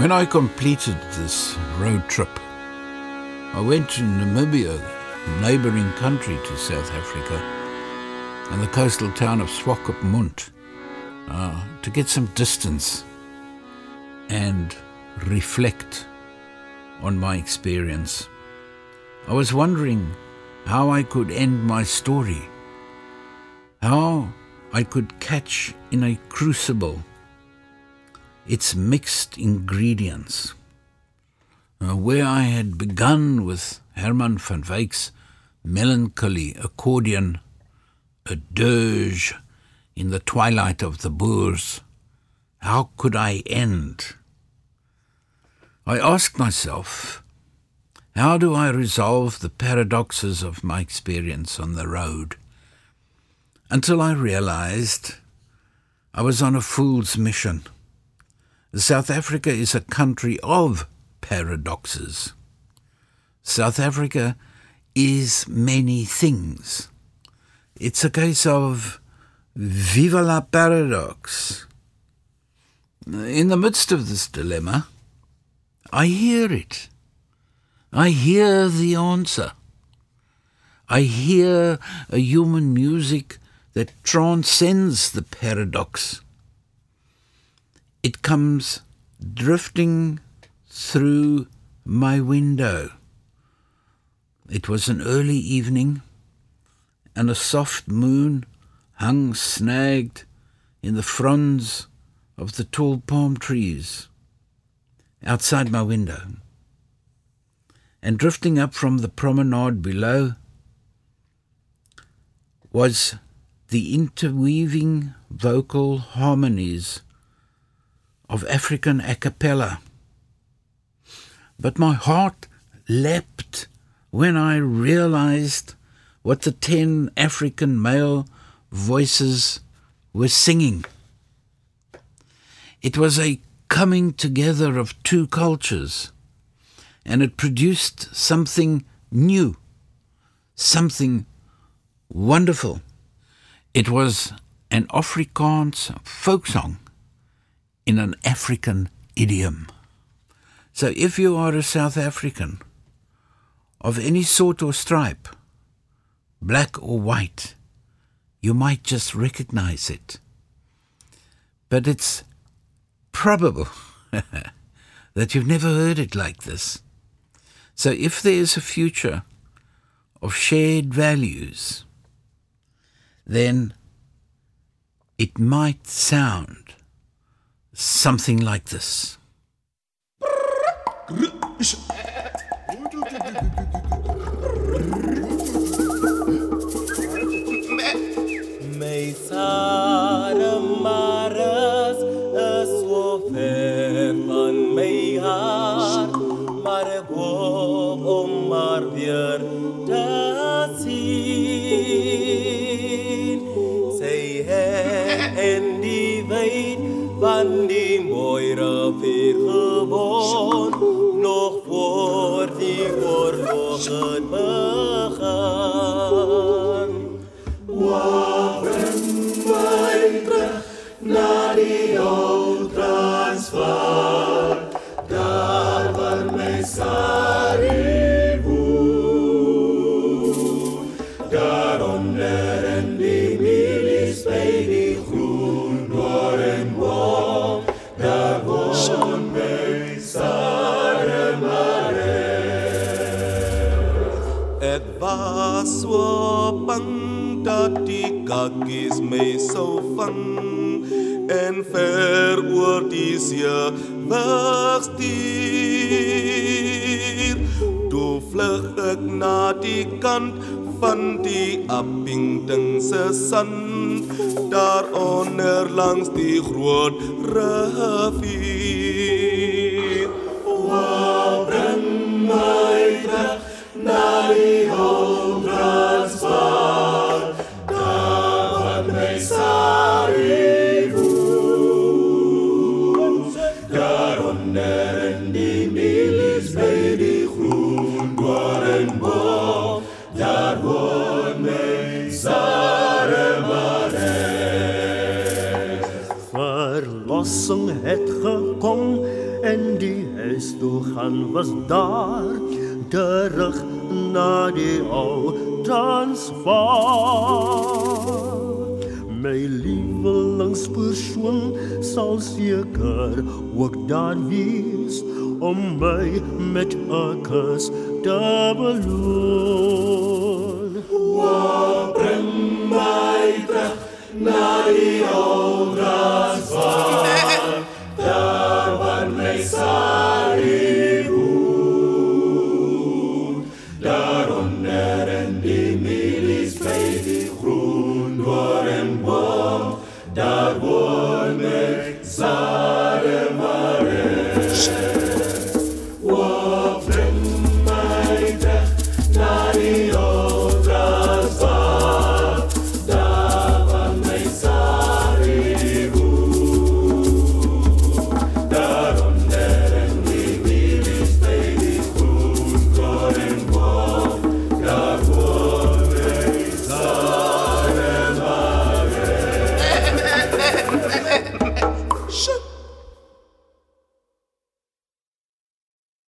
When I completed this road trip, I went to Namibia, neighboring country to South Africa, and the coastal town of Swakopmund uh, to get some distance and reflect on my experience. I was wondering how I could end my story, how I could catch in a crucible its mixed ingredients. Uh, where I had begun with Herman van Wyck's melancholy accordion, a dirge in the twilight of the Boers, how could I end? I asked myself, how do I resolve the paradoxes of my experience on the road? Until I realized I was on a fool's mission. South Africa is a country of paradoxes. South Africa is many things. It's a case of viva la paradox. In the midst of this dilemma, I hear it. I hear the answer. I hear a human music that transcends the paradox. It comes drifting through my window. It was an early evening, and a soft moon hung snagged in the fronds of the tall palm trees outside my window. And drifting up from the promenade below was the interweaving vocal harmonies of African a cappella. But my heart leapt when I realized what the ten African male voices were singing. It was a coming together of two cultures, and it produced something new, something wonderful. It was an Afrikaans folk song in an African idiom. So if you are a South African of any sort or stripe, black or white, you might just recognize it. But it's probable that you've never heard it like this. So if there is a future of shared values, then it might sound something like this. Rozen begaan. Waren wij terug naar die kakkies my sou vang en ver oor die see wegstuur. Toe vlug ek na die kant van die Appington se sand daaronder langs die groot rivier. Verlossing het gekom en die huis toe gaan was daar. Terug na die ou Transvaal. My lievelingspersoon sal seker ook daar wees om my met 'n kus te beloon. Wat bring my terug die dar vorbe Sarie Marais. Yeah.